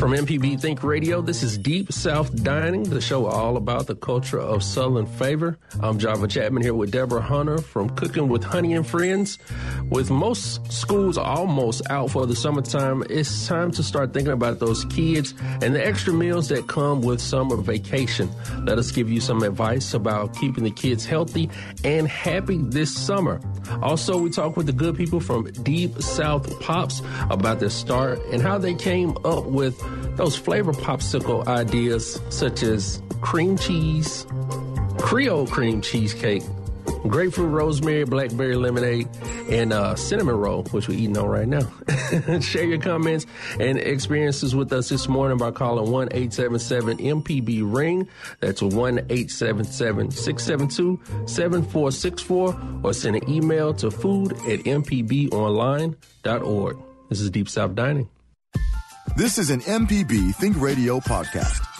From MPB Think Radio, this is Deep South Dining, the show all about the culture of Southern favor. I'm Java Chapman here with Deborah Hunter from Cooking with Honey and Friends. With most schools almost out for the summertime, it's time to start thinking about those kids and the extra meals that come with summer vacation. Let us give you some advice about keeping the kids healthy and happy this summer. Also, we talk with the good people from Deep South Pops about their start and how they came up with those flavor popsicle ideas such as cream cheese, Creole cream cheesecake, grapefruit rosemary, blackberry lemonade, and uh, cinnamon roll, which we're eating on right now. Share your comments and experiences with us this morning by calling 1 877 MPB Ring. That's 1 877 672 7464 or send an email to food at mpbonline.org. This is Deep South Dining. This is an MPB Think Radio podcast.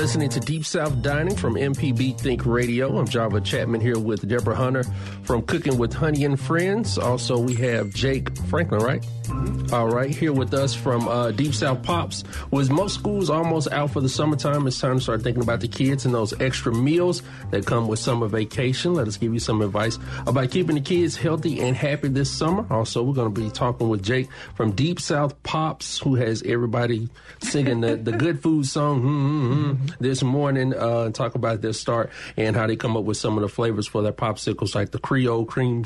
Listening to Deep South Dining from MPB Think Radio. I'm Java Chapman here with Deborah Hunter from Cooking with Honey and Friends. Also, we have Jake Franklin, right? Mm-hmm. All right, here with us from uh, Deep South Pops. With most schools almost out for the summertime, it's time to start thinking about the kids and those extra meals that come with summer vacation. Let us give you some advice about keeping the kids healthy and happy this summer. Also, we're going to be talking with Jake from Deep South Pops, who has everybody singing the, the good food song. Mm-hmm this morning uh, talk about their start and how they come up with some of the flavors for their popsicles, like the Creole cream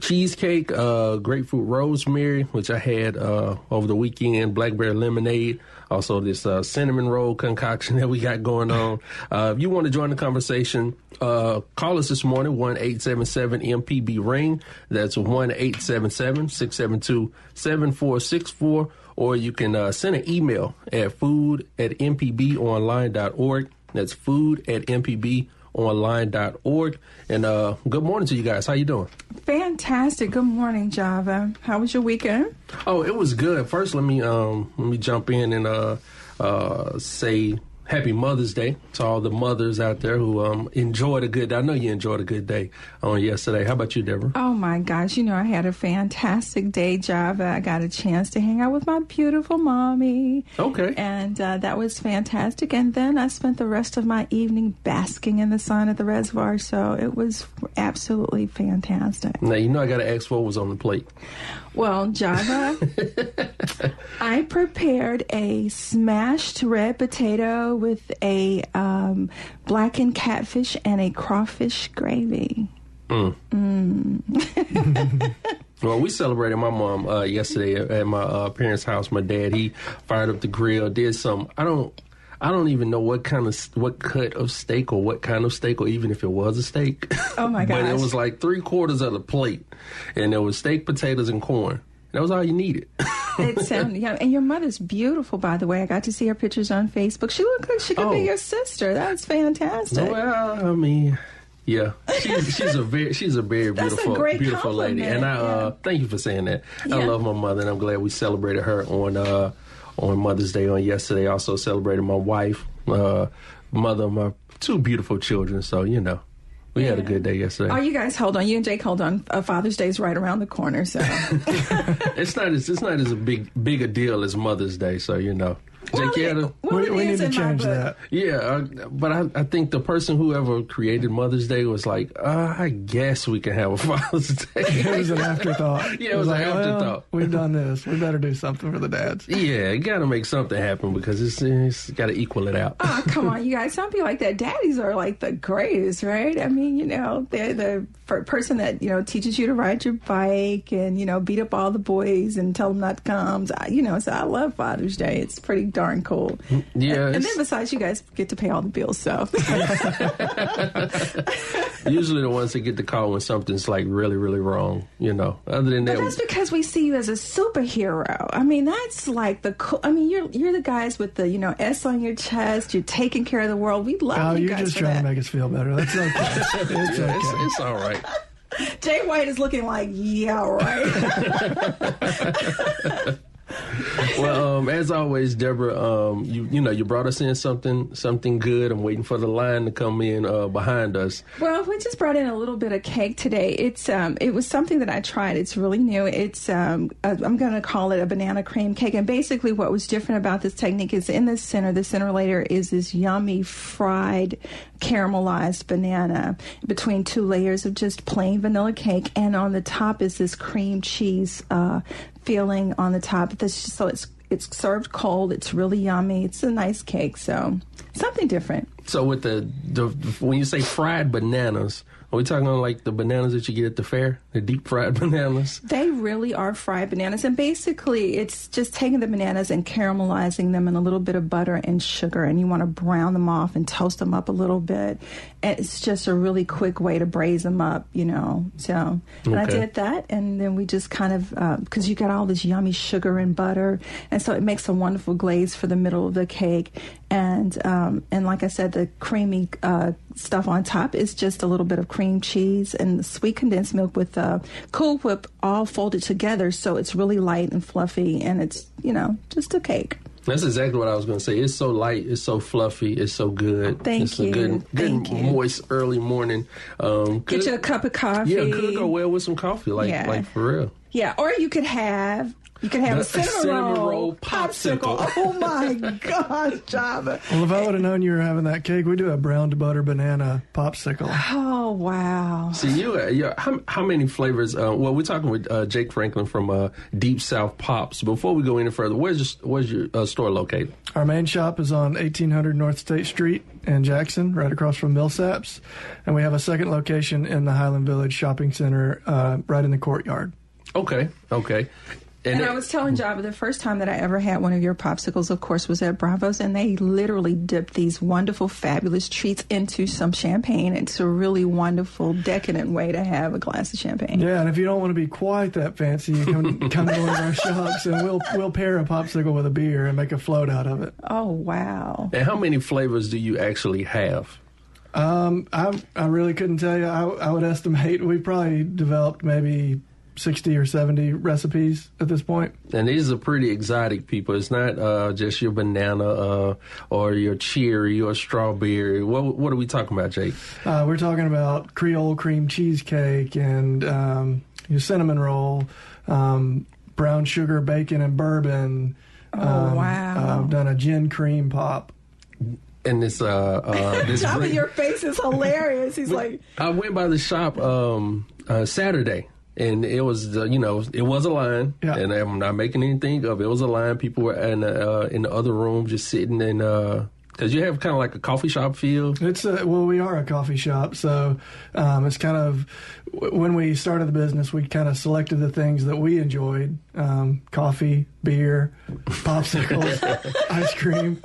cheesecake, uh, grapefruit rosemary, which I had uh, over the weekend, blackberry lemonade, also this uh, cinnamon roll concoction that we got going on. Uh, if you want to join the conversation, uh, call us this morning, 1 877 MPB Ring. That's 1 877 672 7464 or you can uh, send an email at food at mpbonline.org. That's food at mpbonline.org. And uh, good morning to you guys. How you doing? Fantastic. Good morning, Java. How was your weekend? Oh, it was good. First, let me um, let me jump in and uh, uh, say happy Mother's Day to all the mothers out there who um, enjoyed a good. Day. I know you enjoyed a good day on yesterday. How about you, Deborah? Oh my gosh! You know I had a fantastic day, Java. I got a chance to hang out with my beautiful mommy. Okay. And uh, that was fantastic. And then I spent the rest of my evening basking in the sun at the reservoir. So it was absolutely fantastic. Now you know I got to ask what was on the plate. Well, Java, I prepared a smashed red potato with a um, blackened catfish and a crawfish gravy. Mm. Mm. well, we celebrated my mom uh, yesterday at my uh, parents' house. My dad he fired up the grill, did some. I don't. I don't even know what kind of what cut of steak or what kind of steak or even if it was a steak. Oh my god! but it was like three quarters of the plate, and there was steak, potatoes, and corn. That was all you needed. it sounded yeah, and your mother's beautiful, by the way. I got to see her pictures on Facebook. She looked like she could oh. be your sister. That's fantastic. Well, I mean, yeah, she's, she's a very she's a very beautiful a beautiful lady, and I uh, thank you for saying that. Yeah. I love my mother, and I'm glad we celebrated her on. Uh, on Mother's Day on yesterday. Also celebrated my wife, uh, mother of my two beautiful children. So you know, we yeah. had a good day yesterday. Oh, you guys hold on. You and Jake hold on. Uh, Father's Day is right around the corner, so it's not as it's not as a big big a deal as Mother's Day. So you know. Well, well, we, we need to change that. Yeah, uh, but I, I, think the person who ever created Mother's Day was like, uh, I guess we can have a Father's Day. it was an afterthought. Yeah, it was, it was an like, afterthought. Well, we've done this. We better do something for the dads. Yeah, you got to make something happen because it's, it's got to equal it out. Oh, come on, you guys. Don't be like that. Daddies are like the greatest, right? I mean, you know, they're the person that, you know, teaches you to ride your bike and, you know, beat up all the boys and tell them not to come. So, you know, so I love Father's Day. It's pretty darn cool. Yeah. And, and then besides, you guys get to pay all the bills, so. Usually the ones that get the call when something's like really, really wrong, you know. Other than that, but that's because we see you as a superhero. I mean, that's like the cool. I mean, you're you're the guys with the you know S on your chest. You're taking care of the world. We love oh, you you're just trying that. to make us feel better. That's okay. it's okay. It's, it's all right. Jay White is looking like, yeah, right. well, um, as always, Deborah, um, you you know you brought us in something something good. I'm waiting for the line to come in uh, behind us. Well, we just brought in a little bit of cake today. It's um, it was something that I tried. It's really new. It's um, I'm going to call it a banana cream cake. And basically, what was different about this technique is in the center, the center layer is this yummy fried caramelized banana between two layers of just plain vanilla cake, and on the top is this cream cheese uh, filling on the top. This, so it's it's served cold. It's really yummy. It's a nice cake. So something different. So with the, the when you say fried bananas, are we talking on like the bananas that you get at the fair, the deep fried bananas? They really are fried bananas, and basically, it's just taking the bananas and caramelizing them in a little bit of butter and sugar, and you want to brown them off and toast them up a little bit. It's just a really quick way to braise them up, you know. So, and I did that, and then we just kind of because you got all this yummy sugar and butter, and so it makes a wonderful glaze for the middle of the cake. And um, and like I said, the creamy uh, stuff on top is just a little bit of cream cheese and the sweet condensed milk with uh, Cool Whip all folded together, so it's really light and fluffy, and it's you know just a cake. That's exactly what I was going to say. It's so light, it's so fluffy, it's so good. Thank it's you. a good, good Thank you. moist early morning. Um, Get could- you a cup of coffee. yeah, could go well with some coffee, like Yeah. like for real. Yeah, or you could have you could have The a cinnamon, cinnamon roll, roll popsicle. Oh my gosh, Java! Well, if I would have known you were having that cake, we'd do a brown to butter banana popsicle. Oh wow! See you, uh, yeah. How, how many flavors? Uh, well, we're talking with uh, Jake Franklin from uh, Deep South Pops. Before we go any further, where's your, where's your uh, store located? Our main shop is on 1800 North State Street in Jackson, right across from Millsaps. And we have a second location in the Highland Village Shopping Center, uh, right in the courtyard. Okay, okay. And I was telling Java the first time that I ever had one of your popsicles, of course, was at Bravos, and they literally dipped these wonderful, fabulous treats into some champagne. It's a really wonderful, decadent way to have a glass of champagne. Yeah, and if you don't want to be quite that fancy, you come, come to one of our shops and we'll, we'll pair a popsicle with a beer and make a float out of it. Oh wow! and how many flavors do you actually have? Um, I, I really couldn't tell you. I, I would estimate we probably developed maybe 60 or 70 recipes at this point. And these are pretty exotic people. It's not uh, just your banana uh, or your cherry or strawberry. What what are we talking about, Jake? Uh, we're talking about Creole cream cheesecake and um, your cinnamon roll, um, brown sugar bacon and bourbon. Oh, Um, wow. I've done a gin cream pop. And this uh, uh this Java, green- your face is hilarious. He's like, I went by the shop um, uh, Saturday, and it was uh, you know it was a line, Yeah. and I'm not making anything of it. It was a line. People were in the, uh, in the other room just sitting and because you have kind of like a coffee shop feel. It's a, well, we are a coffee shop, so um, it's kind of when we started the business, we kind of selected the things that we enjoyed: um, coffee, beer, popsicles, ice cream,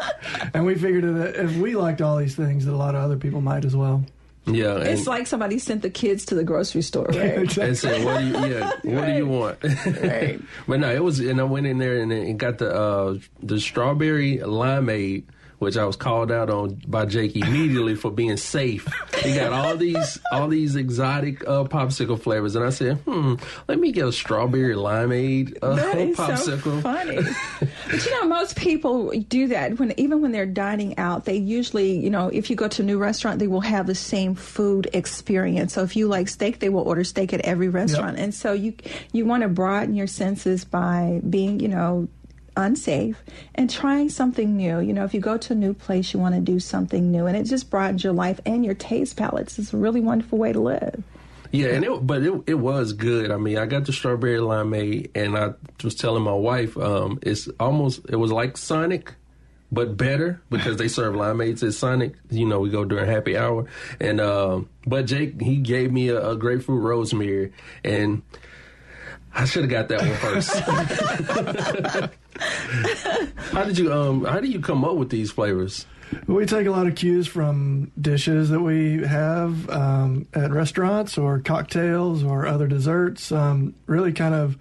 and we figured that if we liked all these things, that a lot of other people might as well. Yeah, it's like somebody sent the kids to the grocery store, right? and said, "What do you? Yeah, what do you want?" Right. but no, it was, and I went in there and, and got the uh, the strawberry limeade, which I was called out on by Jake immediately for being safe. He got all these all these exotic uh, popsicle flavors, and I said, "Hmm, let me get a strawberry limeade uh, That is so popsicle." funny. but you know, most people do that when even when they're dining out. They usually, you know, if you go to a new restaurant, they will have the same food experience. So if you like steak, they will order steak at every restaurant. And so you you want to broaden your senses by being, you know. Unsafe and trying something new. You know, if you go to a new place, you want to do something new, and it just broadens your life and your taste palettes. It's a really wonderful way to live. Yeah, and it, but it it was good. I mean, I got the strawberry limeade, and I was telling my wife, um, it's almost it was like Sonic, but better because they serve limeades at Sonic. You know, we go during happy hour, and um, but Jake he gave me a, a grapefruit rosemary, and I should have got that one first. how did you um How did you come up with these flavors? We take a lot of cues from dishes that we have um, at restaurants or cocktails or other desserts. Um, really, kind of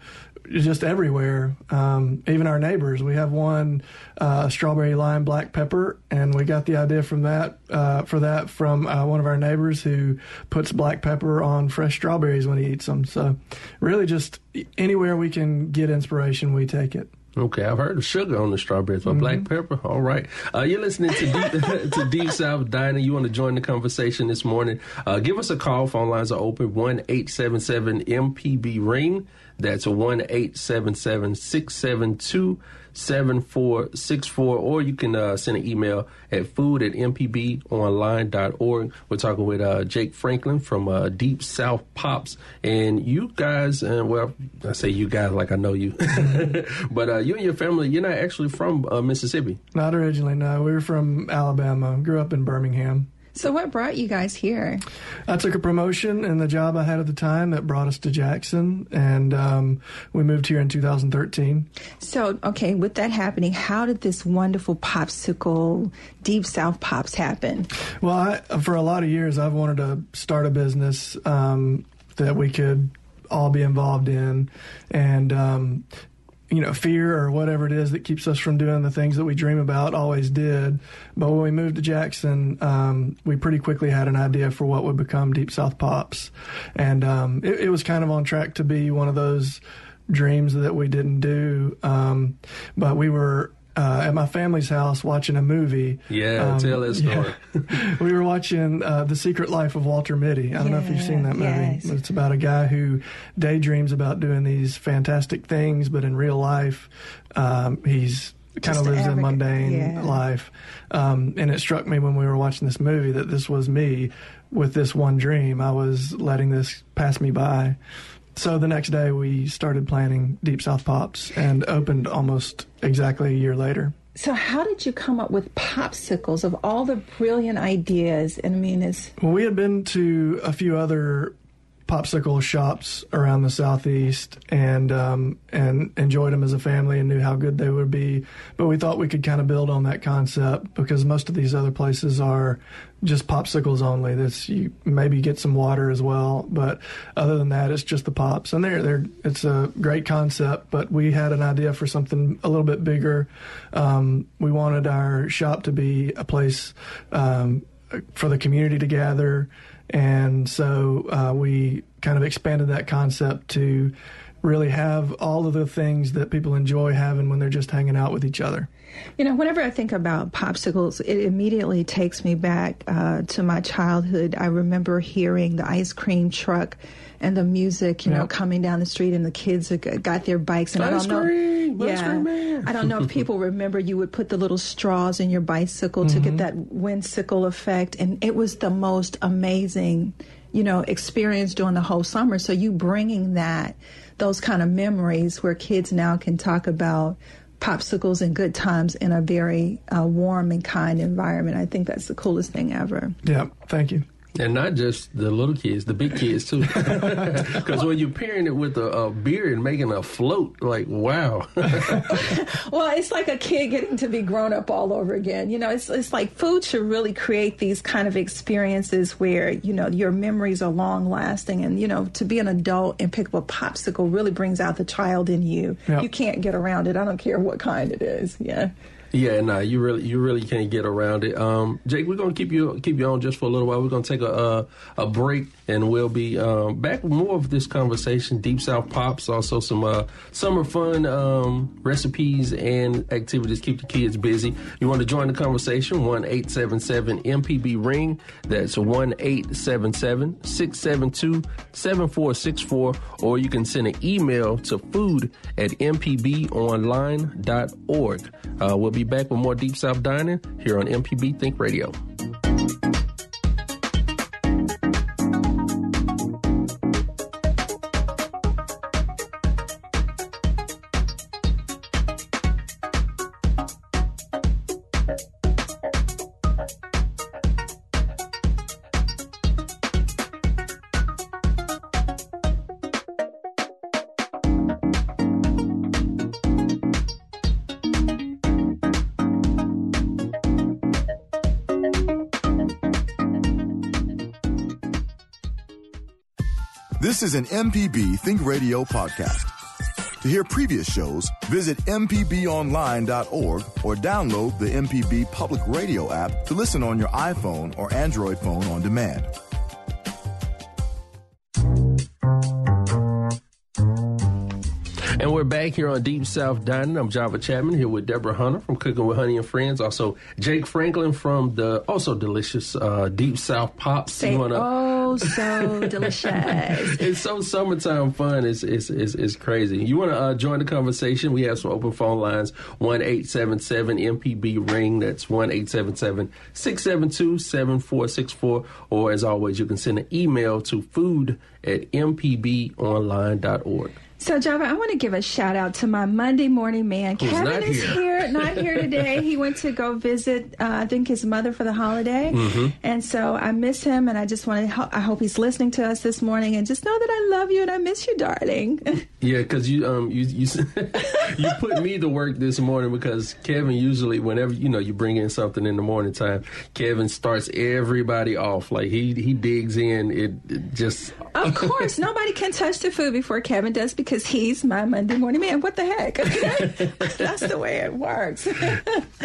just everywhere. Um, even our neighbors. We have one uh, strawberry lime black pepper, and we got the idea from that uh, for that from uh, one of our neighbors who puts black pepper on fresh strawberries when he eats them. So, really, just anywhere we can get inspiration, we take it. Okay, I've heard of sugar on the strawberries, but mm-hmm. black pepper. All right. Uh, you're listening to Deep, to Deep South Dining. You want to join the conversation this morning? Uh, give us a call. Phone lines are open. One eight seven seven MPB ring. That's one eight seven seven six seven two. 7464, or you can uh, send an email at food at mpbonline.org. We're talking with uh, Jake Franklin from uh, Deep South Pops. And you guys, and uh, well, I say you guys like I know you, but uh, you and your family, you're not actually from uh, Mississippi. Not originally, no. We were from Alabama, grew up in Birmingham. So, what brought you guys here? I took a promotion in the job I had at the time that brought us to Jackson, and um, we moved here in 2013. So, okay, with that happening, how did this wonderful popsicle, Deep South Pops happen? Well, I, for a lot of years, I've wanted to start a business um, that we could all be involved in, and um, you know, fear or whatever it is that keeps us from doing the things that we dream about always did. But when we moved to Jackson, um, we pretty quickly had an idea for what would become Deep South Pops. And um, it, it, was kind of on track to be one of those dreams that we didn't do. Um, but we were uh, at my family's house watching a movie. Yeah, um, tell that story. Yeah. we were watching uh, The Secret Life of Walter Mitty. I don't yeah, know if you've seen that movie. Yes. It's about a guy who daydreams about doing these fantastic things, but in real life, um, he's kind of lives a mundane yeah. life. Um, and it struck me when we were watching this movie that this was me with this one dream. I was letting this pass me by. So the next day, we started planning Deep South Pops and opened almost exactly a year later. So, how did you come up with popsicles of all the brilliant ideas? And I mean. Well, we had been to a few other popsicle shops around the southeast and um, and enjoyed them as a family and knew how good they would be. But we thought we could kind of build on that concept because most of these other places are just popsicles only. This you maybe get some water as well, but other than that, it's just the pops. And they're they're it's a great concept, but we had an idea for something a little bit bigger. Um, we wanted our shop to be a place um, for the community to gather and so uh, we kind of expanded that concept to really have all of the things that people enjoy having when they're just hanging out with each other. You know, whenever I think about popsicles, it immediately takes me back uh, to my childhood. I remember hearing the ice cream truck and the music, you yep. know, coming down the street, and the kids got their bikes. And ice I don't cream, know, yeah, I don't know if people remember. You would put the little straws in your bicycle mm-hmm. to get mm-hmm. that windsicle effect, and it was the most amazing, you know, experience during the whole summer. So you bringing that, those kind of memories where kids now can talk about popsicles and good times in a very uh, warm and kind environment. I think that's the coolest thing ever. Yeah, thank you. And not just the little kids, the big kids too. Because when you're pairing it with a, a, beer and making a float, like wow. well, it's like a kid getting to be grown up all over again. You know, it's it's like food should really create these kind of experiences where you know your memories are long lasting, and you know to be an adult and pick up a popsicle really brings out the child in you. Yep. You can't get around it. I don't care what kind it is. Yeah. Yeah, nah, you really you really can't get around it. Um, Jake, we're gonna keep you keep you on just for a little while. We're gonna take a a, a break, and we'll be um, back with more of this conversation. Deep South pops, also some uh, summer fun um, recipes and activities. To keep the kids busy. You want to join the conversation? One eight seven seven MPB ring. That's one eight seven seven six seven two seven four six four. Or you can send an email to food at mpbonline.org. Uh, we'll be back with more Deep South Dining here on MPB Think Radio. This is an MPB Think Radio podcast. To hear previous shows, visit MPBOnline.org or download the MPB Public Radio app to listen on your iPhone or Android phone on demand. And we're back here on Deep South Dining. I'm Java Chapman here with Deborah Hunter from Cooking with Honey and Friends. Also, Jake Franklin from the also delicious uh, Deep South Pops. Say, wanna, oh, so delicious. it's so summertime fun. It's it's it's, it's crazy. You want to uh, join the conversation? We have some open phone lines: one eight seven seven MPB ring. That's one eight seven seven six seven two seven four six four. Or as always, you can send an email to food at mpbonline.org. So, Java, I want to give a shout out to my Monday morning man. Who's Kevin is here. here, not here today. he went to go visit, uh, I think, his mother for the holiday. Mm-hmm. And so I miss him, and I just want to, ho- I hope he's listening to us this morning. And just know that I love you and I miss you, darling. Yeah, because you um you you you put me to work this morning because Kevin usually whenever you know you bring in something in the morning time, Kevin starts everybody off like he he digs in. It, it just of course, nobody can touch the food before Kevin does because he's my Monday morning man. What the heck? That's the way it works.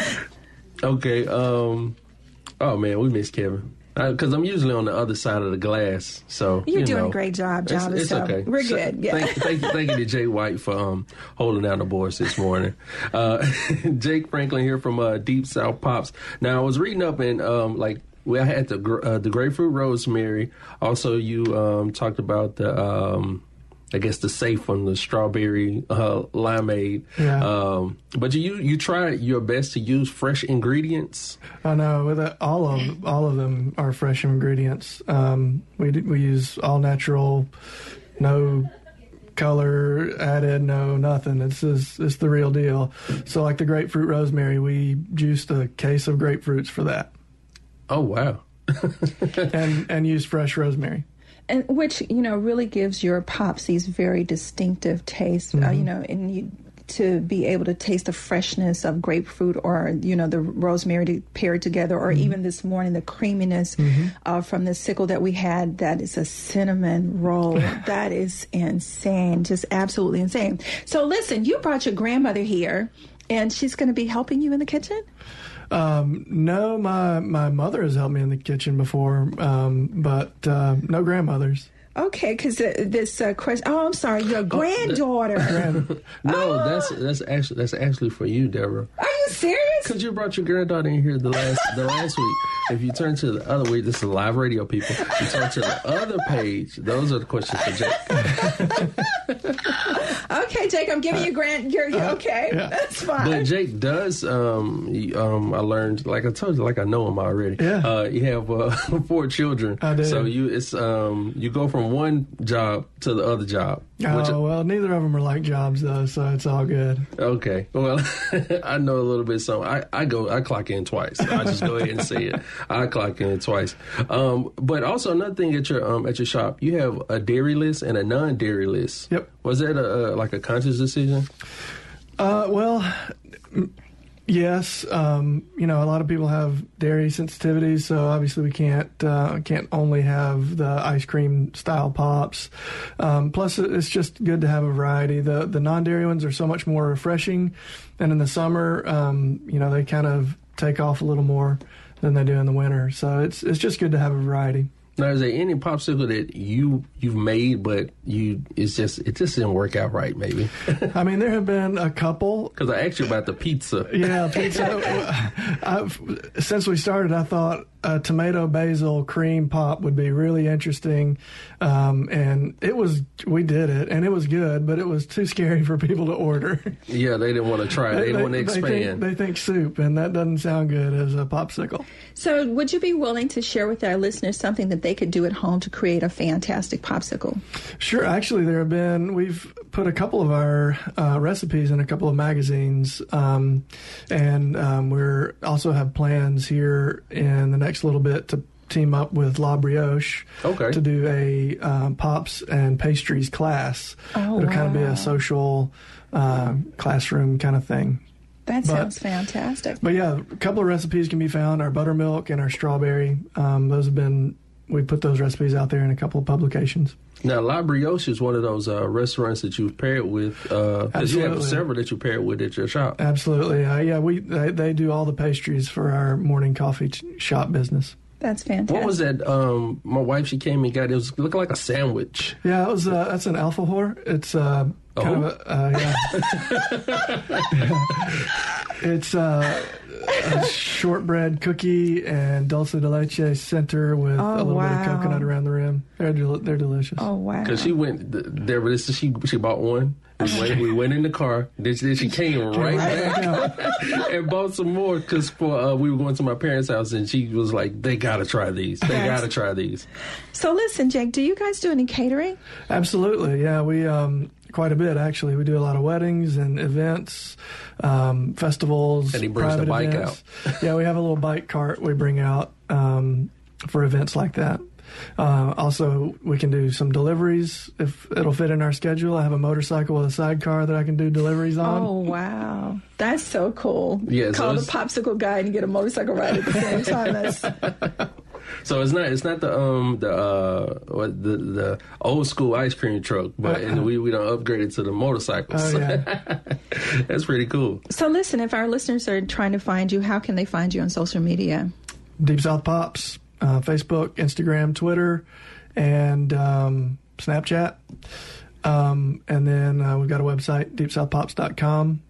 okay. Um. Oh man, we miss Kevin. Because I'm usually on the other side of the glass, so You're you doing know, a great job, it's- It's, so okay. We're So, good. Yeah. Thank, thank you, thank you to Jay White for um, holding down the boards this morning. Uh, Jake Franklin here from uh, Deep South Pops. Now I was reading up and um, like we I had the uh, the grapefruit rosemary. Also, you um, talked about the. I guess the safe one, the strawberry uh, limeade. Yeah. Um, but you you try your best to use fresh ingredients. I know all of all of them are fresh ingredients. Um, we we use all natural, no color added, no nothing. It's just, it's the real deal. So like the grapefruit rosemary, we juiced a case of grapefruits for that, Oh wow. and and used fresh rosemary. And which you know really gives your pops these very distinctive tastes. Uh, you know, and you to be able to taste the freshness of grapefruit or you know the rosemary to paired together, or even this morning the creaminess uh, from the sickle that we had. That is a cinnamon roll. that is insane, just absolutely insane. So listen, you brought your grandmother here. And she's going to be helping you in the kitchen? Um, no, my my mother has helped me in the kitchen before, um, but uh, no grandmothers. Okay, because uh, this uh, question. Oh, I'm sorry, your granddaughter. No, that's that's actually that's actually for you, Deborah. Are you serious? Because you brought your granddaughter in here the last the last week. If you turn to the other way, this is live radio, people. You turn to the other page. Those are the questions for Jake. Okay, Jake, I'm giving you grand. You're, you're okay. yeah. That's fine. But Jake does. Um, he- um, I learned, like I told you, like I know him already. Yeah. Uh, you have uh, four children. I do. So you, it's um, you go from one job to the other job. Oh well, neither of them are like jobs though, so it's all good. Okay. Well, I know a little bit. So I, I go, I clock in twice. I just go ahead and say it. I clock in twice. Um, but also another thing at your um at your shop, you have a dairy list and a non-dairy list. Yep. Was that a, a like a conscious decision? Uh, well, yes. Um, you know, a lot of people have dairy sensitivities, so obviously we can't uh, can't only have the ice cream style pops. Um, plus, it's just good to have a variety. The the non dairy ones are so much more refreshing, and in the summer, um, you know, they kind of take off a little more than they do in the winter. So it's it's just good to have a variety. Now, is there any popsicle that you you've made, but you it's just it just didn't work out right? Maybe I mean, there have been a couple because I asked you about the pizza. Yeah, pizza. I've, since we started, I thought a tomato basil cream pop would be really interesting, um, and it was. We did it, and it was good, but it was too scary for people to order. Yeah, they didn't want to try. it. They, didn't want to they expand. think, they think soup, and that doesn't sound good as a popsicle. so, would you be willing to share with our listeners something that they could do at home to create a fantastic popsicle? Sure. Actually, there have been, we've put a couple of our uh, recipes in a couple of magazines. Um, and um, we're also have plans here in the next little bit to team up with La Brioche Okay. to do a um, pops and pastries class. Oh, It'll kind of be a social uh, classroom kind of thing. That But- sounds fantastic. But yeah, a couple of recipes can be found. Our buttermilk and our strawberry. Um, those have been, we put those recipes out there in a couple of publications. Now, La Brioche is one of those uh, restaurants that you've paired with. Because you have Absolutely. several that you paired with at your shop. Absolutely. Uh, yeah, we they, they do all the pastries for our morning coffee ch- shop business. That's fantastic. What was that? Um, my wife, she came and got it. Was looked like a sandwich. Yeah, it was uh, that's an alpha alfajor. It's uh, Kind Oh. of a, uh, yeah. it's uh, a shortbread cookie and dulce de leche center with Oh, a little bit of coconut around the rim. They're del- they're delicious. Oh wow! Because she went there, but this, she she bought one. We went, we went in the car. Then she, then she came right back and bought some more because for uh, we were going to my parents' house and she was like, "They gotta try these. They Yes. gotta try these." So listen, Jake, do you guys do any catering? Absolutely, yeah. We um, quite a bit actually. We do a lot of weddings and events, um, festivals. And he brings the private bike events. yeah, we have a little bike cart we bring out um, for events like that. Uh, also, we can do some deliveries if it'll fit in our schedule. I have a motorcycle with a sidecar that I can do deliveries on. Oh wow, that's so cool! Yeah, so call the popsicle guy and get a motorcycle ride at the same time. That's So it's not it's not the um the uh what the the old school ice cream truck, but and we we don't upgrade it to the motorcycles. Oh, yeah. That's pretty cool. so. Listen, if our listeners are trying to find you, how can they find you on social media? Deep South Pops, uh, Facebook, Instagram, Twitter, and um, Snapchat. Um, and then uh, we've got a website, deepsouthpops.com.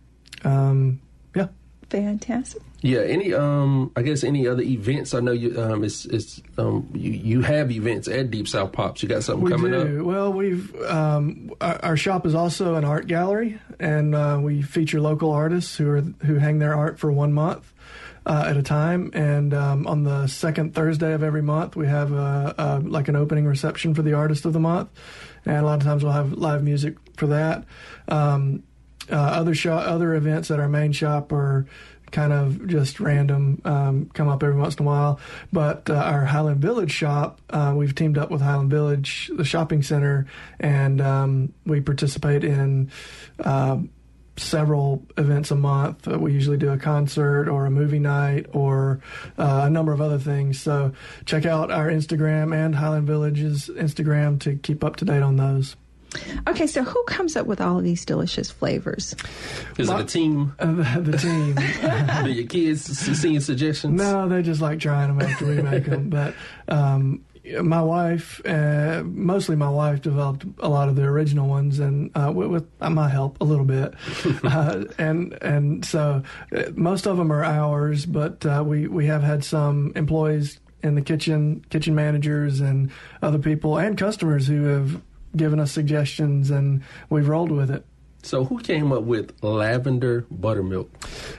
Um, yeah. Fantastic. Yeah. Any um I guess any other events? I know you um it's it's um you you have events at Deep South Pops. You got something We coming do. up? Well, we've um, our, our shop is also an art gallery, and uh, we feature local artists who are who hang their art for one month uh, at a time. And um, on the second Thursday of every month, we have a, a, like an opening reception for the artist of the month, and a lot of times we'll have live music for that. Um, uh, other shop, other events at our main shop are kind of just random, um, come up every once in a while. But uh, our Highland Village shop, uh, we've teamed up with Highland Village, the shopping center, and um, we participate in. Uh, several events a month. Uh, we usually do a concert or a movie night or uh, a number of other things. So check out our Instagram and Highland Village's Instagram to keep up to date on those. Okay, so who comes up with all of these delicious flavors? Is it a team? Uh, the, the team. Do your kids s- seeing suggestions? No, they just like trying them after we make them. But um, my wife, uh, mostly my wife, developed a lot of the original ones, and uh, with, with my help a little bit. uh, and and so uh, most of them are ours, but uh, we we have had some employees in the kitchen, kitchen managers, and other people and customers who have given us suggestions, and we've rolled with it. So who came up with lavender buttermilk?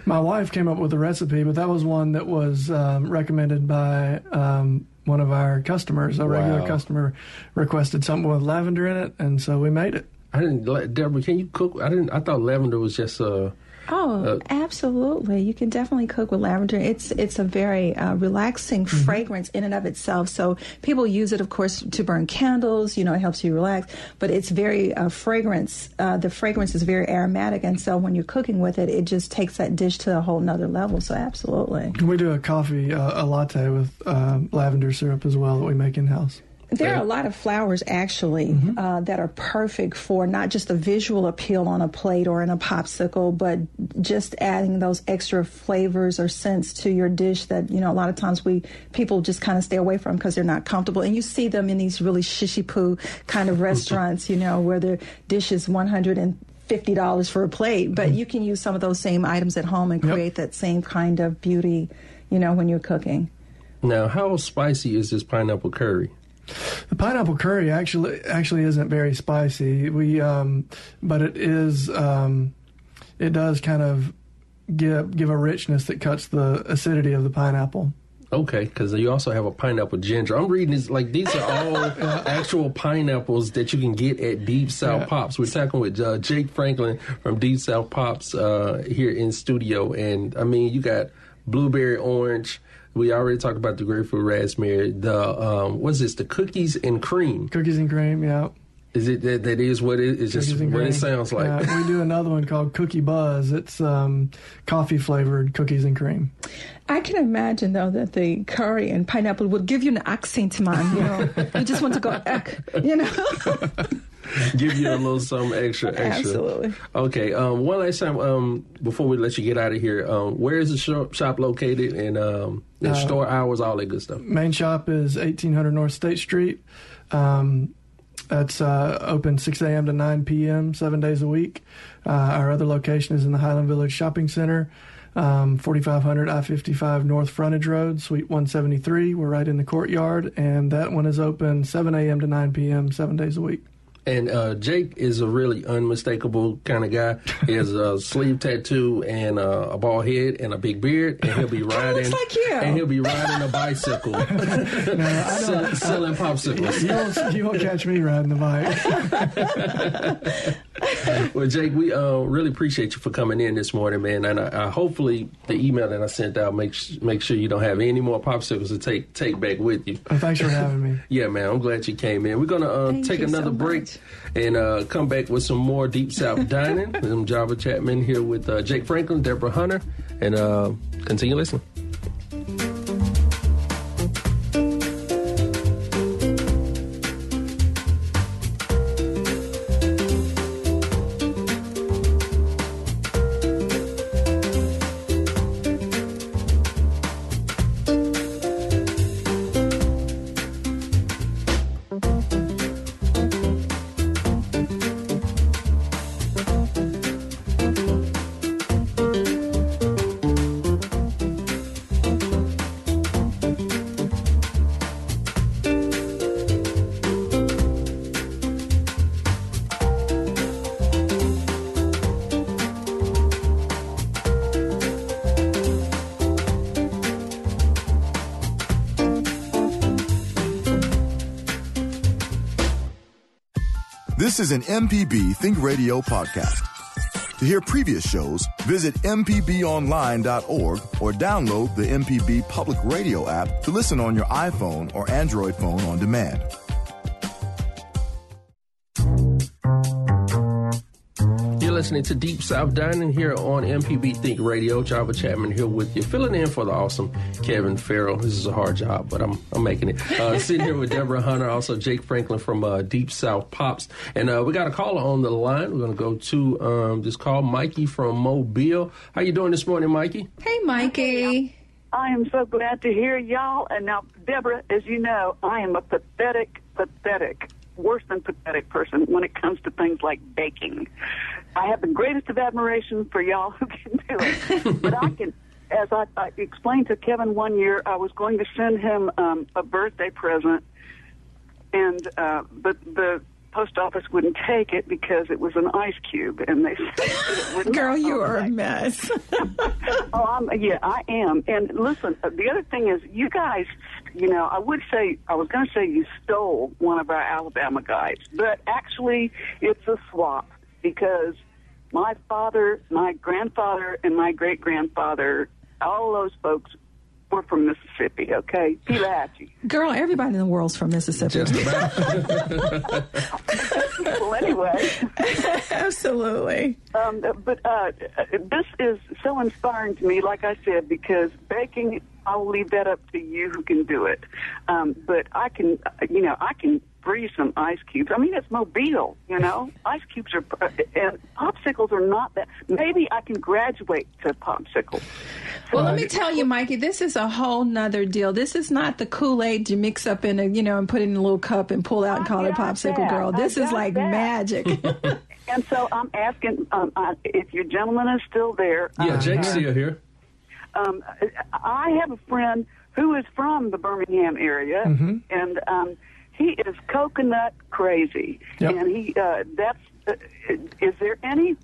My wife came up with the recipe, but that was one that was um, recommended by um, one of our customers. A regular customer requested something with lavender in it, and so we made it. I didn't. Deborah, can you cook? I didn't. I thought lavender was just uh. Oh, Uh, absolutely! You can definitely cook with lavender. It's it's a very uh, relaxing Mm-hmm. fragrance in and of itself. So people use it, of course, to burn candles. You know, it helps you relax. But it's very uh, fragrance. Uh, the fragrance is very aromatic, and so when you're cooking with it, it just takes that dish to a whole nother level. So absolutely. We do a coffee, uh, a latte with uh, lavender syrup as well that we make in house. There are a lot of flowers actually Mm-hmm. uh, that are perfect for not just the visual appeal on a plate or in a popsicle, but just adding those extra flavors or scents to your dish that you know a lot of times we people just kind of stay away from because they're not comfortable. And you see them in these really shishy poo kind of restaurants, you know, where the dish is one hundred and fifty dollars for a plate, but you can use some of those same items at home and Yep. create that same kind of beauty, you know, when you're cooking. Now, how spicy is this pineapple curry? The pineapple curry actually actually isn't very spicy. We, um, but it is. Um, it does kind of give give a richness that cuts the acidity of the pineapple. Okay, because you also have a pineapple ginger. I'm reading this like these are all actual pineapples that you can get at Deep South Yeah. Pops. We're talking with uh, Jake Franklin from Deep South Pops uh, here in studio, and I mean you got blueberry orange. We already talked about the grapefruit raspberry. The um, what's this? The cookies and cream. Cookies and cream, yeah. Is it that, that is what it is? Just what cream. it sounds like. Yeah, we do another one called Cookie Buzz. It's um, coffee flavored cookies and cream. I can imagine though that the curry and pineapple would give you an accent, man. You know, you just want to go, "Ugh," you know. Give you a little something extra, extra. Absolutely. Okay. Um, one last time, um, before we let you get out of here, um, where is the shop, shop located and um, the Uh, store hours, all that good stuff? Main shop is 1800 North State Street. Um, That's uh, open 6 a.m. to 9 p.m. seven days a week. Uh, our other location is in the Highland Village Shopping Center, um, 4500 I-55 North Frontage Road, Suite 173. We're right in the courtyard, and that one is open 7 a.m. to 9 p.m. seven days a week. And uh, Jake is a really unmistakable kind of guy. He has a sleeve tattoo and uh, a bald head and a big beard, and he'll be riding. like you. And he'll be riding a bicycle, sell, selling popsicles. You won't, you won't catch me riding the bike. well, Jake, we uh, really appreciate you for coming in this morning, man. And I, I hopefully the email that I sent out makes make sure you don't have any more popsicles to take take back with you. Well, thanks for having me. yeah, man. I'm glad you came in. We're gonna uh, take another so break. Much and uh, come back with some more Deep South Dining. I'm Java Chapman here with uh, Jake Franklin, Deborah Hunter, and uh, continue listening. Is an MPB Think Radio podcast. To hear previous shows, visit MPBOnline.org or download the MPB Public Radio app to listen on your iPhone or Android phone on demand. You're listening to Deep South Dining here on MPB Think Radio. Java Chapman here with you, filling in for the awesome Kevin Farrell. This is a hard job, but I'm I'm making it. Uh, sitting here with Deborah Hunter, also Jake Franklin from uh, Deep South Pops, and uh, we got a caller on the line. We're going to go to um, this call, Mikey from Mobile. How you doing this morning, Mikey? Hey, Mikey. I am so glad to hear y'all. And now, Deborah, as you know, I am a pathetic, pathetic worse than pathetic person when it comes to things like baking. I have the greatest of admiration for y'all who can do it, but I can. As I, I explained to Kevin one year, I was going to send him um, a birthday present, and uh, but the post office wouldn't take it because it was an ice cube, and they said it Girl, you are a mess. oh, I'm, yeah, I am. And listen, uh, the other thing is, you guys, you know, I would say I was going to say you stole one of our Alabama guys, but actually, it's a swap because my father, my grandfather, and my great grandfather, all those folks we're from Mississippi, okay? Pelahatchie. Girl, everybody in the world's from Mississippi. Just about. well, anyway. Absolutely. Um, but uh, this is so inspiring to me, like I said, because baking, I'll leave that up to you who can do it. Um, but I can, you know, I can freeze some ice cubes. I mean, it's Mobile, you know. ice cubes are and popsicles are not that. Maybe I can graduate to popsicles. Well, let me tell you, Mikey, this is a whole nother deal. This is not the Kool Aid you mix up in a, you know, and put in a little cup and pull out and call it popsicle that. girl. This is like that. magic. and so I'm asking um, uh, if your gentleman is still there. Yeah, Jake's still here. Um, I have a friend who is from the Birmingham area, mm-hmm. and um, he is coconut crazy, yep. and he uh, that's. Uh, is there any?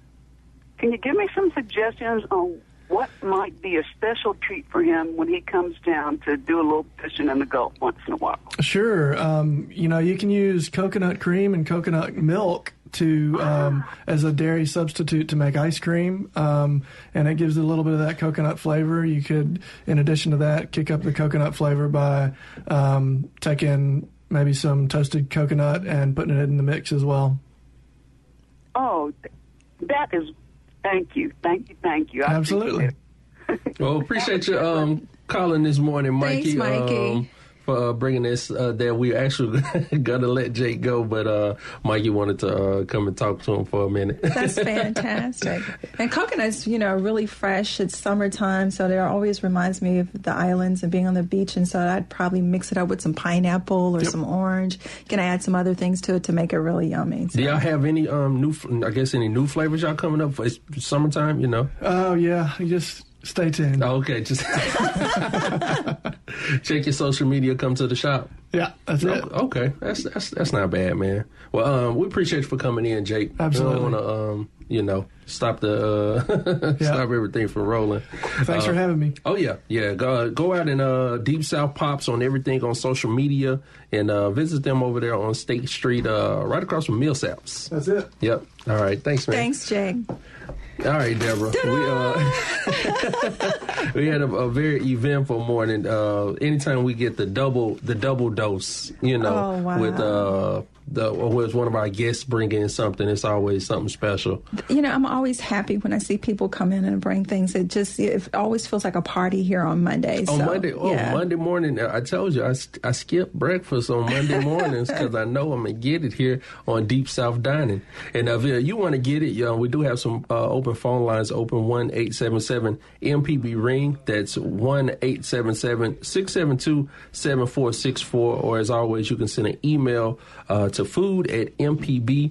Can you give me some suggestions on what might be a special treat for him when he comes down to do a little fishing in the Gulf once in a while? Sure. Um, you know, you can use coconut cream and coconut milk to um, as a dairy substitute to make ice cream, um, and it gives a little bit of that coconut flavor. You could, in addition to that, kick up the coconut flavor by um, taking maybe some toasted coconut and putting it in the mix as well. Oh, that is. Thank you, thank you, thank you. I Absolutely. well, appreciate you um, calling this morning, Mikey. Thanks, Mikey. Um, for uh, bringing this. Uh, that we actually gonna let Jake go, but uh, Mikey wanted to uh, come and talk to him for a minute. That's fantastic. and coconut's, you know, really fresh. It's summertime, so it always reminds me of the islands and being on the beach. And so I'd probably mix it up with some pineapple or Yep. some orange. Can I add some other things to it to make it really yummy? So- Do y'all have any um new? I guess any new flavors y'all coming up for it's summertime? You know. Oh yeah, you just stay tuned. Oh, okay, just check your social media. Come to the shop. Yeah, that's it. Oh, Okay, that's that's that's not bad, man. Well, um, we appreciate you for coming in, Jake. Absolutely. Don't want to, um, you know, stop the uh, Yeah. stop everything from rolling. Thanks for Uh, having me. Oh yeah, yeah. Go go out and uh, Deep South Pops on everything on social media and uh, visit them over there on State Street, uh, right across from Millsaps. That's it. Yep. All right. Thanks, man. Thanks, Jake. All right, Deborah. We uh, we had a, a very eventful morning. Uh, anytime we get the double the double dose, you know, Oh, wow. with uh, the or with one of our guests bringing in something, it's always something special. You know, I'm always happy when I see people come in and bring things. It just it always feels like a party here on Monday. On Monday, oh yeah. Monday morning, I told you I, I skip breakfast on Monday mornings because I know I'm gonna get it here on Deep South Dining. And if you want to get it, you know, we do have some uh, open phone lines open one eight seven seven MPB ring. That's one eight seven seven six seven two seven four six four. Or as always, you can send an email uh, to food at mpbonline.org.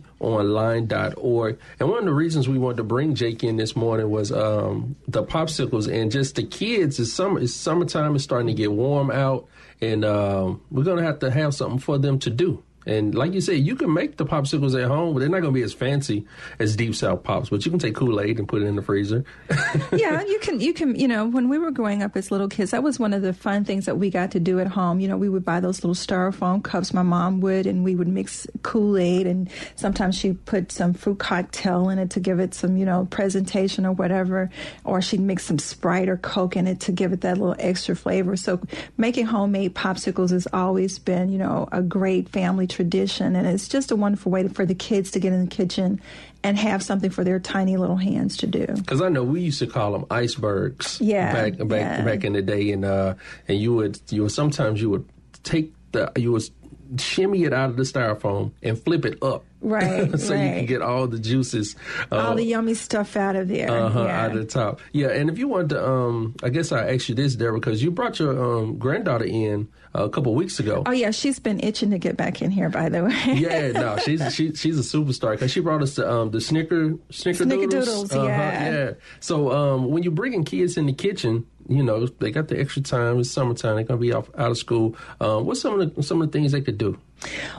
And one of the reasons we wanted to bring Jake in this morning was um, the popsicles and just the kids. It's summer. It's summertime. It's starting to get warm out, and um, we're gonna have to have something for them to do. And like you said, you can make the popsicles at home, but they're not going to be as fancy as Deep South Pops. But you can take Kool Aid and put it in the freezer. yeah, you can. You can. You know, when we were growing up as little kids, that was one of the fun things that we got to do at home. You know, we would buy those little styrofoam cups. My mom would, and we would mix Kool Aid, and sometimes she put some fruit cocktail in it to give it some, you know, presentation or whatever, or she'd mix some Sprite or Coke in it to give it that little extra flavor. So making homemade popsicles has always been, you know, a great family tradition, and it's just a wonderful way for the kids to get in the kitchen and have something for their tiny little hands to do. Because I know we used to call them icebergs. Yeah, Back back yeah. back in the day, and uh, and you would you would sometimes you would take the you would shimmy it out of the styrofoam and flip it up. Right, so you can get all the juices. Uh, all the yummy stuff out of there. uh-huh, yeah. out of the top. Yeah, and if you want to, um, I guess I asked you this, Deborah, because you brought your um, granddaughter in uh, a couple weeks ago. oh yeah, she's been itching to get back in here. By the way. yeah, no, she's she, she's a superstar because she brought us the um, the Snicker Snickerdoodles. Snickerdoodles, yeah. yeah. So um, when you're bringing kids in the kitchen, you know they got the extra time. It's summertime. They're gonna be off, out of school. Um, what's some of the some of the things they could do?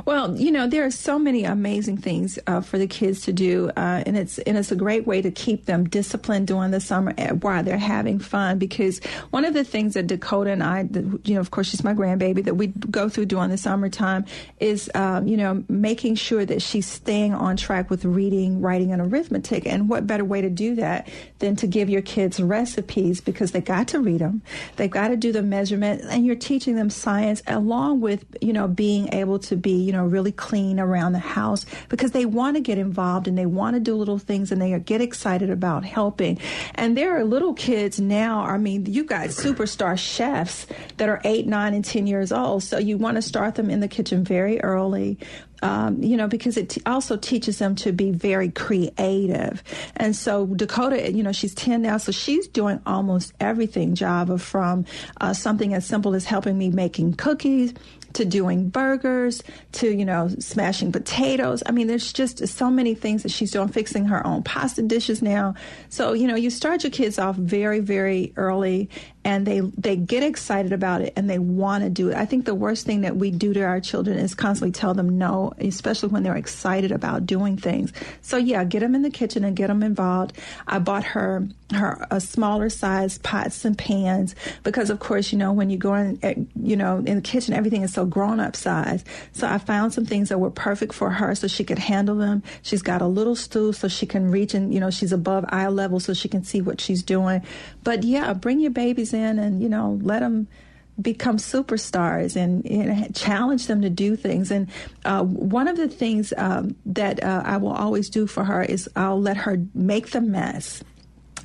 Well, you know, there are so many amazing things uh, for the kids to do, uh, and it's and it's a great way to keep them disciplined during the summer while they're having fun. Because one of the things that Dakota and I, you know, of course, she's my grandbaby, that we go through during the summertime is, um, you know, making sure that she's staying on track with reading, writing, and arithmetic. And what better way to do that than to give your kids recipes because they got to read them, they've got to do the measurement, and you're teaching them science along with, you know, being able to be, you know, really clean around the house because they want to get involved and they want to do little things and they get excited about helping. And there are little kids now, I mean, you got superstar chefs that are eight, nine, and 10 years old. So you want to start them in the kitchen very early. Um, you know, because it t- also teaches them to be very creative. And so Dakota, you know, she's 10 now, so she's doing almost everything, Java, from uh, something as simple as helping me making cookies to doing burgers to you know smashing potatoes. I mean there's just so many things that she's doing fixing her own pasta dishes now. So you know you start your kids off very very early and they they get excited about it and they want to do it. I think the worst thing that we do to our children is constantly tell them no especially when they're excited about doing things. So yeah get them in the kitchen and get them involved. I bought her her a smaller size pots and pans because of course you know when you go in eh, you know in the kitchen everything is so grown up size. So i found some things that were perfect for her so she could handle them she's got a little stool so she can reach and you know she's above eye level so she can see what she's doing. But yeah bring your babies in and you know let them become superstars and, and challenge them to do things. And uh, one of the things um, that uh, I will always do for her is I'll let her make the mess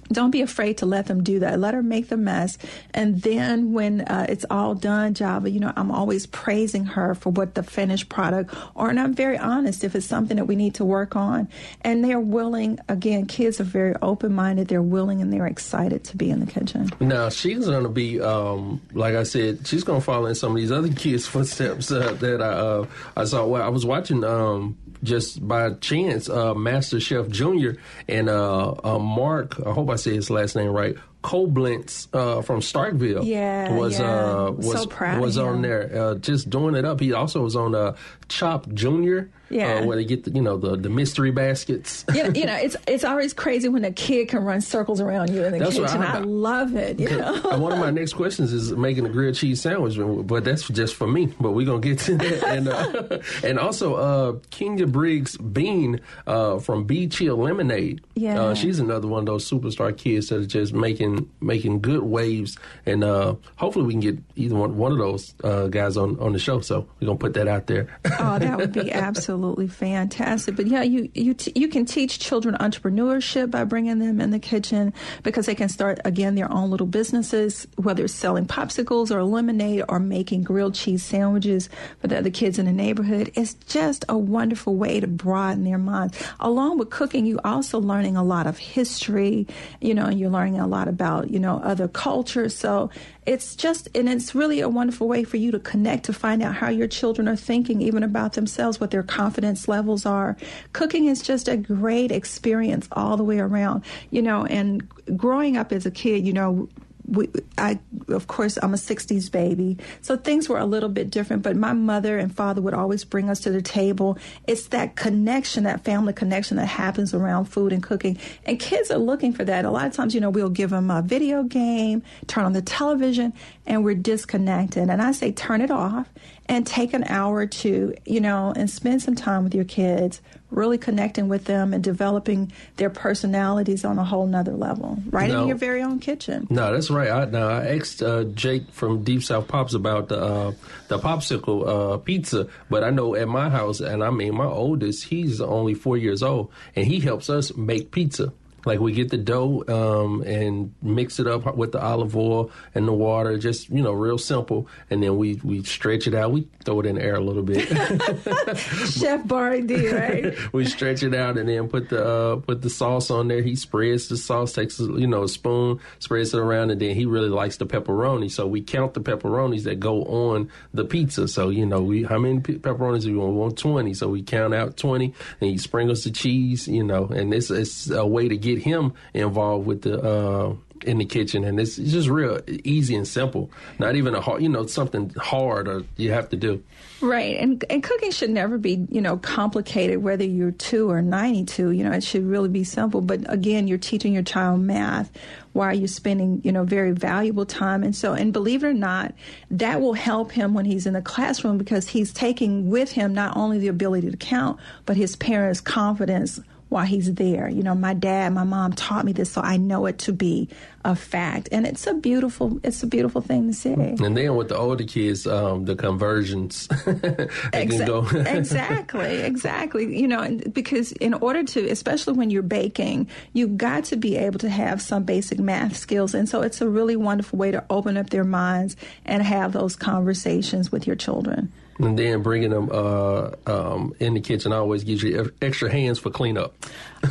don't be afraid to let them do that. Let her make the mess. And then when uh, it's all done, Java, you know, I'm always praising her for what the finished product, or, and I'm very honest if it's something that we need to work on. And they're willing, again, kids are very open minded. They're willing and they're excited to be in the kitchen. Now, she's going to be, um, like I said, she's going to follow in some of these other kids' footsteps uh, that I, uh, I saw. Well, I was watching um, just by chance, uh, Master Chef Junior and uh, uh, Mark. I hope I say his last name right. Koblenz uh, from Starkville Yeah, was yeah. uh, was So was on there uh, just doing it up. He also was on uh, Chopped Junior, Yeah. uh, where they get the, you know the the mystery baskets. you know, you know, it's it's always crazy when a kid can run circles around you in the That's kitchen. I- I, love it. You know, One of my next questions is making a grilled cheese sandwich, but that's just for me. But we're gonna get to that, and uh, and also uh, Kenya Briggs Bean uh, from Bee Chill Lemonade. Yeah. uh, she's another one of those superstar kids that are just making making good waves, and uh, hopefully we can get either one one of those uh, guys on on the show. So we're gonna put that out there. oh, that would be absolutely fantastic. But yeah, you you t- you can teach children entrepreneurship by bringing them in the kitchen because they can start again their own little businesses, whether it's selling popsicles or lemonade or making grilled cheese sandwiches for the other kids in the neighborhood. It's just a wonderful way to broaden their minds. Along with cooking, you also learning a lot of history, you know, and you're learning a lot about you know other cultures. So it's just and it's really a wonderful way for you to connect to find out how your children are thinking even about themselves what their confidence levels are cooking is just a great experience all the way around you know and growing up as a kid you know we, I, of course, I'm a 60s baby, so things were a little bit different. But my mother and father would always bring us to the table. It's that connection, that family connection that happens around food and cooking. And kids are looking for that. A lot of times, you know, we'll give them a video game, turn on the television, and we're disconnected. And I say, turn it off and take an hour or two, you know, and spend some time with your kids, really connecting with them and developing their personalities on a whole nother level, right No. in your very own kitchen. No, that's right. I, now I asked uh, Jake from Deep South Pops about the uh, the popsicle uh, pizza, but I know at my house, and I mean my oldest, he's only four years old, and he helps us make pizza. Like we get the dough um, and mix it up with the olive oil and the water, just you know, real simple, and then we we stretch it out. We throw it in the air a little bit. Chef Barry D, right? we stretch it out and then put the uh, put the sauce on there. He spreads the sauce, takes you know a spoon, spreads it around, and then he really likes the pepperoni. So we count the pepperonis that go on the pizza. So you know we how many pe- pepperonis do we want? We want twenty. So we count out twenty, and he sprinkles the cheese. You know, and it's it's a way to get him involved with the. Uh, in the kitchen, and it's, it's just real easy and simple. Not even a hard, you know, something hard or you have to do. Right. And and cooking should never be, you know, complicated whether you're 2 or 92, you know, it should really be simple, but again, you're teaching your child math while you're spending, you know, very valuable time and so and believe it or not, that will help him when he's in the classroom because he's taking with him not only the ability to count, but his parents' confidence while he's there. You know, my dad, my mom taught me this, so I know it to be a fact, and it's a beautiful, it's a beautiful thing to see. And then with the older kids, um, the conversions, Exa- go. exactly, exactly. You know, because in order to, especially when you're baking, you've got to be able to have some basic math skills, and so it's a really wonderful way to open up their minds and have those conversations with your children. and then bringing them uh, um, in the kitchen always gives you extra hands for cleanup.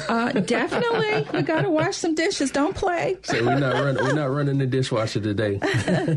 Uh, definitely, you got to wash some dishes. Don't play. So we're not running. We're not running the dishwasher today.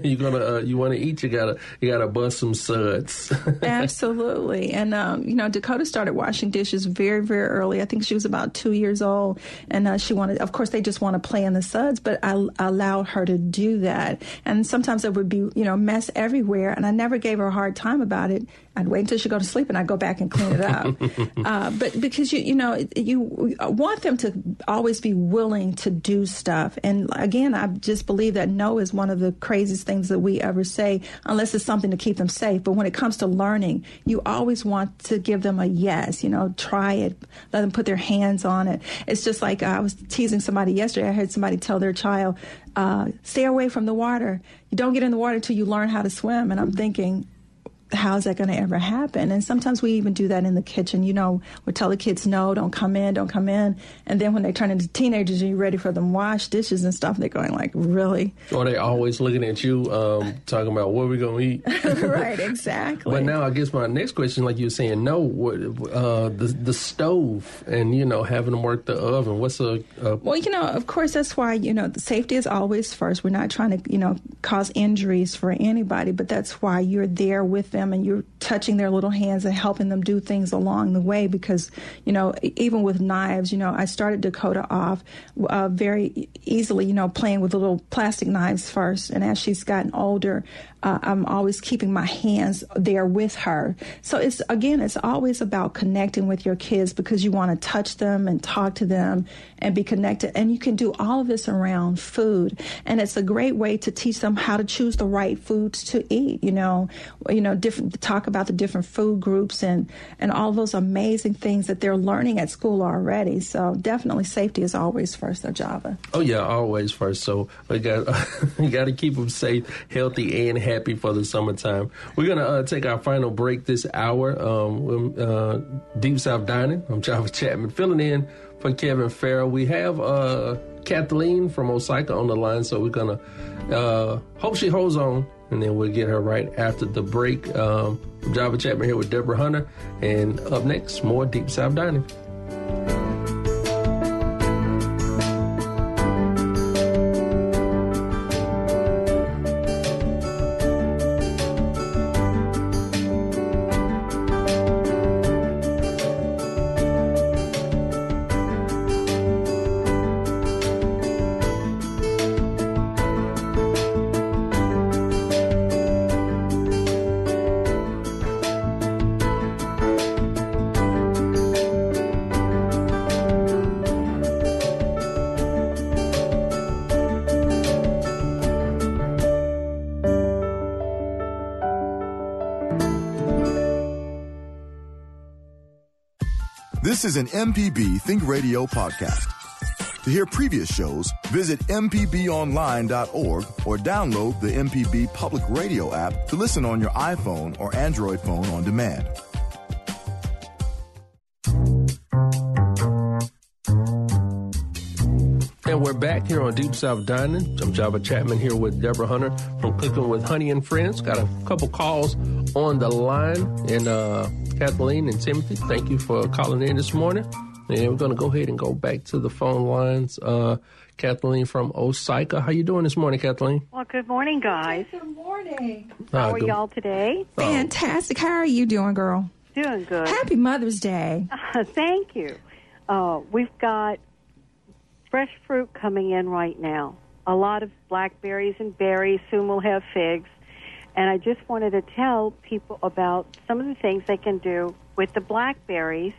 you gonna uh, you want to eat? You gotta you gotta bust some suds. Absolutely. And, um, you know, Dakota started washing dishes very, very early. I think she was about two years old. And uh, she wanted, of course, they just want to play in the suds, but I, I allowed her to do that. And sometimes there would be, you know, mess everywhere. And I never gave her a hard time about it. I'd wait until she go to sleep and I'd go back and clean it up. uh, but because you, you know, you want them to always be willing to do stuff. And again, I just believe that no is one of the craziest things that we ever say, unless it's something to keep them safe. But when it comes to learning, you always want to give them a yes. You know, try it, let them put their hands on it. It's just like uh, I was teasing somebody yesterday. I heard somebody tell their child, uh, "Stay away from the water. You don't get in the water until you learn how to swim." And I'm thinking how's that going to ever happen? And sometimes we even do that in the kitchen. You know, we tell the kids, no, don't come in, don't come in. And then when they turn into teenagers and you're ready for them wash dishes and stuff, they're going like, really? Or they always looking at you, um, talking about what we're going to eat. right, exactly. but now I guess my next question, like you were saying, no, uh, the, the stove and, you know, having to work the oven. What's a, a... Well, you know, of course, that's why, you know, the safety is always first. We're not trying to, you know, cause injuries for anybody, but that's why you're there with them and you're touching their little hands and helping them do things along the way because, you know, even with knives, you know, I started Dakota off uh, very easily, you know, playing with little plastic knives first. And as she's gotten older, uh, I'm always keeping my hands there with her. So it's again, it's always about connecting with your kids because you want to touch them and talk to them and be connected. And you can do all of this around food, and it's a great way to teach them how to choose the right foods to eat. You know, you know, different talk about the different food groups and and all those amazing things that they're learning at school already. So definitely, safety is always first, though, Java. Oh yeah, always first. So we got we got to keep them safe, healthy, and happy for the summertime. We're gonna uh, take our final break this hour. Um, uh, Deep South Dining. I'm Java Chapman filling in for Kevin Farrell. We have uh, Kathleen from Osyka on the line, so we're gonna uh, hope she holds on, and then we'll get her right after the break. Um, Java Chapman here with Deborah Hunter, and up next, more Deep South Dining. This is an MPB Think Radio podcast. To hear previous shows, visit MPBOnline.org or download the MPB Public Radio app to listen on your iPhone or Android phone on demand. And we're back here on Deep South Dining. I'm Java Chapman here with Deborah Hunter from Cooking with Honey and Friends. Got a couple calls on the line. And uh, Kathleen and Timothy, thank you for calling in this morning. And we're going to go ahead and go back to the phone lines. Uh, Kathleen from Osyka, How you doing this morning, Kathleen? Well, good morning, guys. Good morning. How are y'all today? Fantastic. How are you doing, girl? Doing good. Happy Mother's Day. Uh, thank you. Uh, we've got fresh fruit coming in right now. A lot of blackberries and berries. Soon we'll have figs. And I just wanted to tell people about some of the things they can do with the blackberries,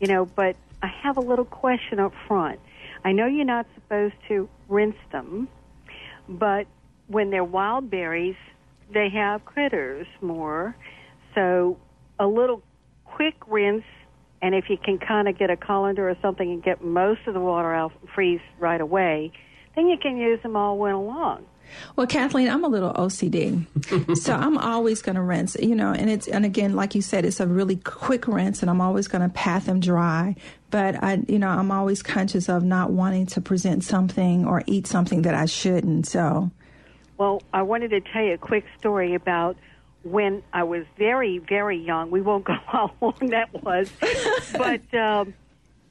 you know, but I have a little question up front. I know you're not supposed to rinse them, but when they're wild berries, they have critters more. So a little quick rinse, and if you can kind of get a colander or something and get most of the water out, freeze right away, then you can use them all winter long. Well, Kathleen, I'm a little OCD, so I'm always going to rinse. You know, and it's and again, like you said, it's a really quick rinse, and I'm always going to pat them dry. But I, you know, I'm always conscious of not wanting to present something or eat something that I shouldn't. So, well, I wanted to tell you a quick story about when I was very, very young. We won't go how long that was, but. Um,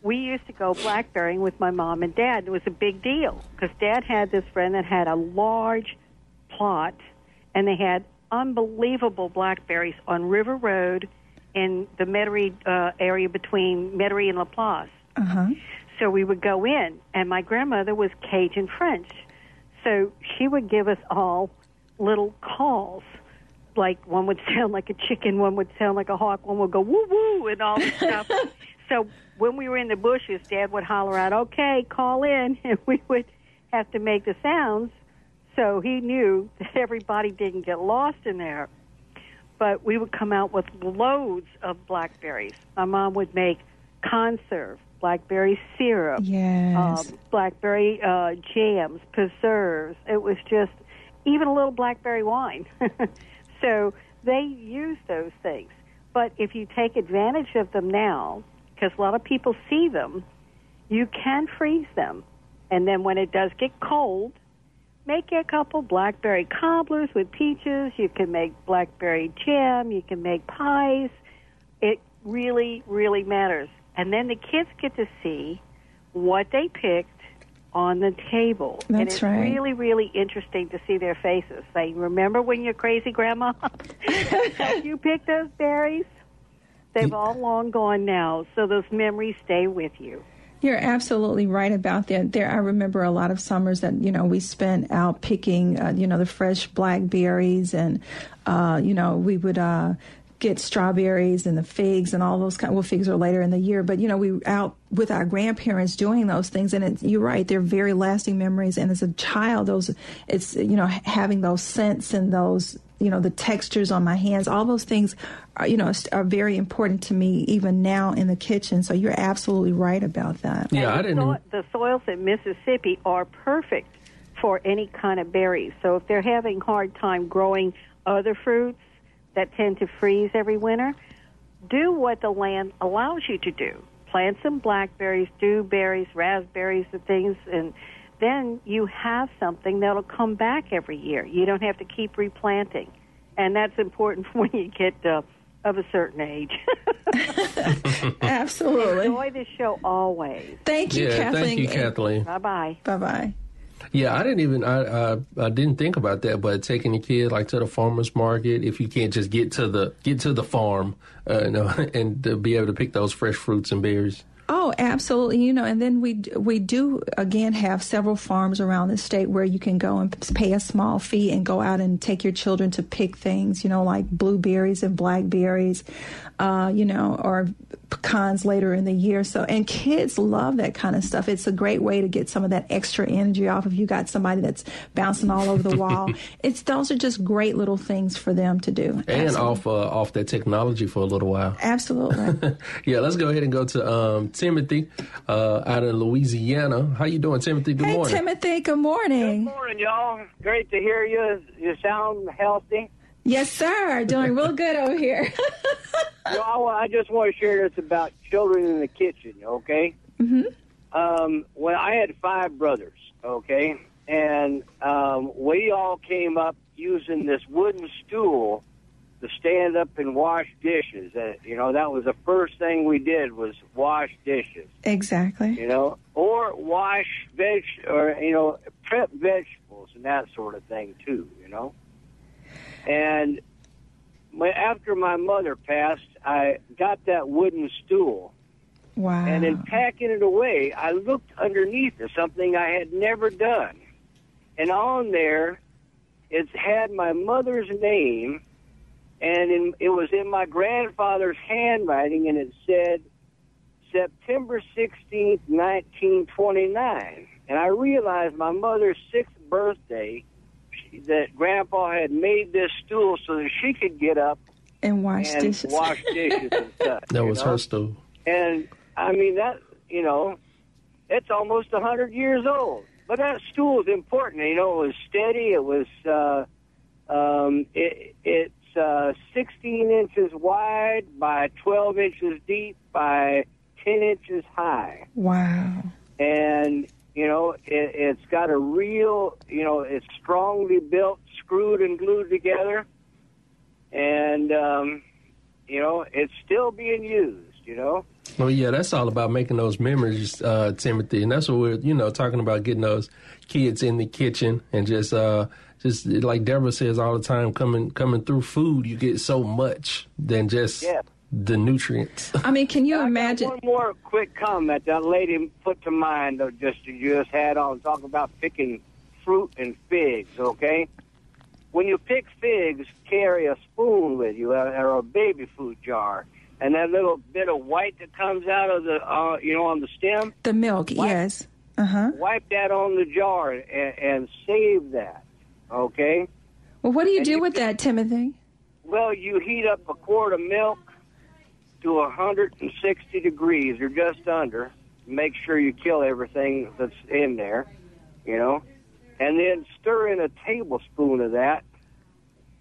we used to go blackberrying with my mom and dad. It was a big deal because dad had this friend that had a large plot, and they had unbelievable blackberries on River Road in the Metairie uh, area between Metairie and Laplace. Uh-huh. So we would go in, and my grandmother was Cajun French. So she would give us all little calls. Like one would sound like a chicken, one would sound like a hawk, one would go woo woo, and all this stuff. so when we were in the bushes, Dad would holler out, "Okay, call in," and we would have to make the sounds. So he knew that everybody didn't get lost in there. But we would come out with loads of blackberries. My mom would make conserve, blackberry syrup, yes. um, blackberry uh, jams, preserves. It was just even a little blackberry wine. so they use those things. But if you take advantage of them now, because a lot of people see them, you can freeze them. And then when it does get cold, make a couple blackberry cobblers with peaches. You can make blackberry jam. You can make pies. It really, really matters. And then the kids get to see what they picked on the table. and it's right. really, really interesting to see their faces. Say, remember when you're crazy, Grandma? you picked those berries? They've all long gone now, so those memories stay with you. You're absolutely right about that. There, I remember a lot of summers that you know we spent out picking, uh, you know, the fresh blackberries, and uh, you know we would uh, get strawberries and the figs and all those kind. Well, figs are later in the year, but you know we out with our grandparents doing those things, and it, you're right, they're very lasting memories. And as a child, those it's you know having those scents and those you know the textures on my hands all those things are you know are very important to me even now in the kitchen so you're absolutely right about that Yeah, I And the didn't. so- the soils in Mississippi are perfect for any kind of berries. So if they're having hard time growing other fruits that tend to freeze every winter, do what the land allows you to do. Plant some blackberries, dewberries, raspberries, and things, and then you have something that'll come back every year. You don't have to keep replanting, and that's important when you get uh, of a certain age. absolutely Enjoy this show always. thank you yeah, kathleen thank you, Kathleen. Bye bye. bye-bye Yeah, I didn't even I, I I didn't think about that, but taking the kid like to the farmers market, if you can't just get to the get to the farm, uh, you know, and to be able to pick those fresh fruits and berries. Oh, absolutely. You know, and then we we do again have several farms around the state where you can go and pay a small fee and go out and take your children to pick things. You know, like blueberries and blackberries, uh, you know, or pecans later in the year. So, and kids love that kind of stuff. It's a great way to get some of that extra energy off. If you got somebody that's bouncing all over the wall, it's those are just great little things for them to do. And Absolutely. off uh, off that technology for a little while. Absolutely. Yeah, let's go ahead and go to um, Timothy uh, out of Louisiana. How you doing, Timothy? Good hey, morning. Timothy. Good morning. Good morning, y'all. Great to hear you. You sound healthy. Yes, sir. Doing real good over here. I, I just want to share this about children in the kitchen, okay? Mm-hmm. Um, when I had five brothers, okay, and um, we all came up using this wooden stool to stand up and wash dishes. Uh, you know, that was the first thing we did was wash dishes. exactly. You know, or wash veg or you know prep vegetables and that sort of thing too. You know, and when, after my mother passed, I got that wooden stool, Wow. and in packing it away, I looked underneath it, something I had never done, and on there, it had my mother's name, and in, it was in my grandfather's handwriting, and it said September 16th, 1929. And I realized my mother's sixth birthday that Grandpa had made this stool so that she could get up and wash and dishes. wash dishes and stuff. That was know? her stool. And I mean that you know, it's almost a hundred years old. But that stool is important. You know, it was steady. It was uh, um, it, it's uh, 16 inches wide by 12 inches deep by 10 inches high, wow. and you know it, it's got a real you know it's strongly built, screwed and glued together, and um, you know it's still being used. You know. Well, yeah, that's all about making those memories, uh, Timothy, and that's what we're, you know, talking about getting those kids in the kitchen and just, uh, just like Deborah says all the time, coming coming through food, you get so much than just Yeah. The nutrients. I mean, can you I got imagine? one more quick comment that lady put to mind that just you just had on talking about picking fruit and figs. Okay, when you pick figs, carry a spoon with you uh, or a baby food jar, and that little bit of white that comes out of the uh, you know on the stem, The milk, What? yes. Uh huh. wipe that on the jar and, and save that. Okay. Well, what do you And do you with can- that, Timothy? Well, you heat up a quart of milk to 160 degrees or just under. Make sure you kill everything that's in there, you know, and then stir in a tablespoon of that,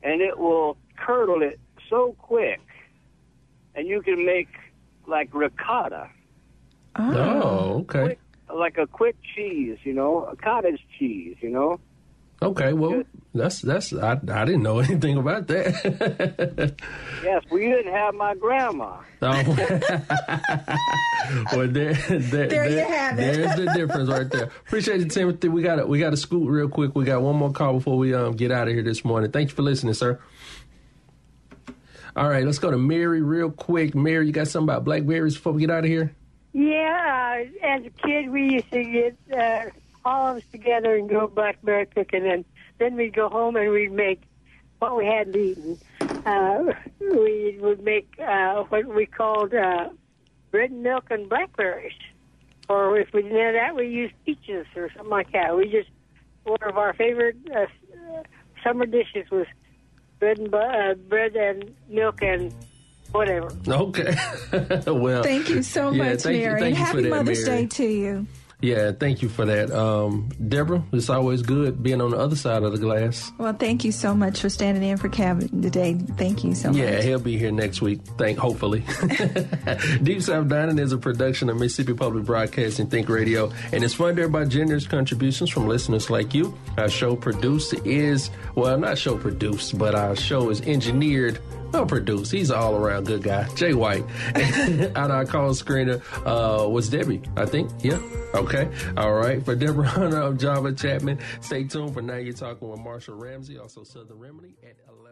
and it will curdle it so quick, and you can make like ricotta, Oh, okay. quick, like a quick cheese, you know, a cottage cheese, you know. Okay, well, that's that's I, I didn't know anything about that. Yes, we didn't have my grandma. oh. well, there, there, There you have it. There's the difference right there. Appreciate you, Timothy. We got we got to scoot real quick. We got one more call before we um get out of here this morning. Thank you for listening, sir. All right, let's go to Mary real quick. Mary, you got something about blackberries before we get out of here? Yeah, uh, as a kid, we used to get uh, all of us together and go blackberry picking, and then we'd go home and we'd make what we hadn't eaten. Uh, we would make uh, what we called uh, bread and milk and blackberries. Or if we didn't have that, we used peaches or something like that. We just, one of our favorite uh, summer dishes was bread and, uh, bread and milk and whatever. Okay. well, Thank you so yeah, much, thank you- Mary. thank and you for happy that, Mother's Mary. Day to you. Yeah, thank you for that. Um, Deborah, it's always good being on the other side of the glass. Well, thank you so much for standing in for Kevin today. Thank you so Yeah, much. Yeah, he'll be here next week. Thank, hopefully. Deep South Dining is a production of Mississippi Public Broadcasting Think Radio, and it's funded by generous contributions from listeners like you. Our show produced is well, not show produced, but our show is engineered. Well, produced. He's an all-around good guy, Jay White. and our call screener uh, was Debbie, I think. Yeah. Okay. All right. For Deborah Hunter, I'm Java Chapman. Stay tuned for now. You're talking with Marshall Ramsey, also Southern Remedy at 11 o'clock.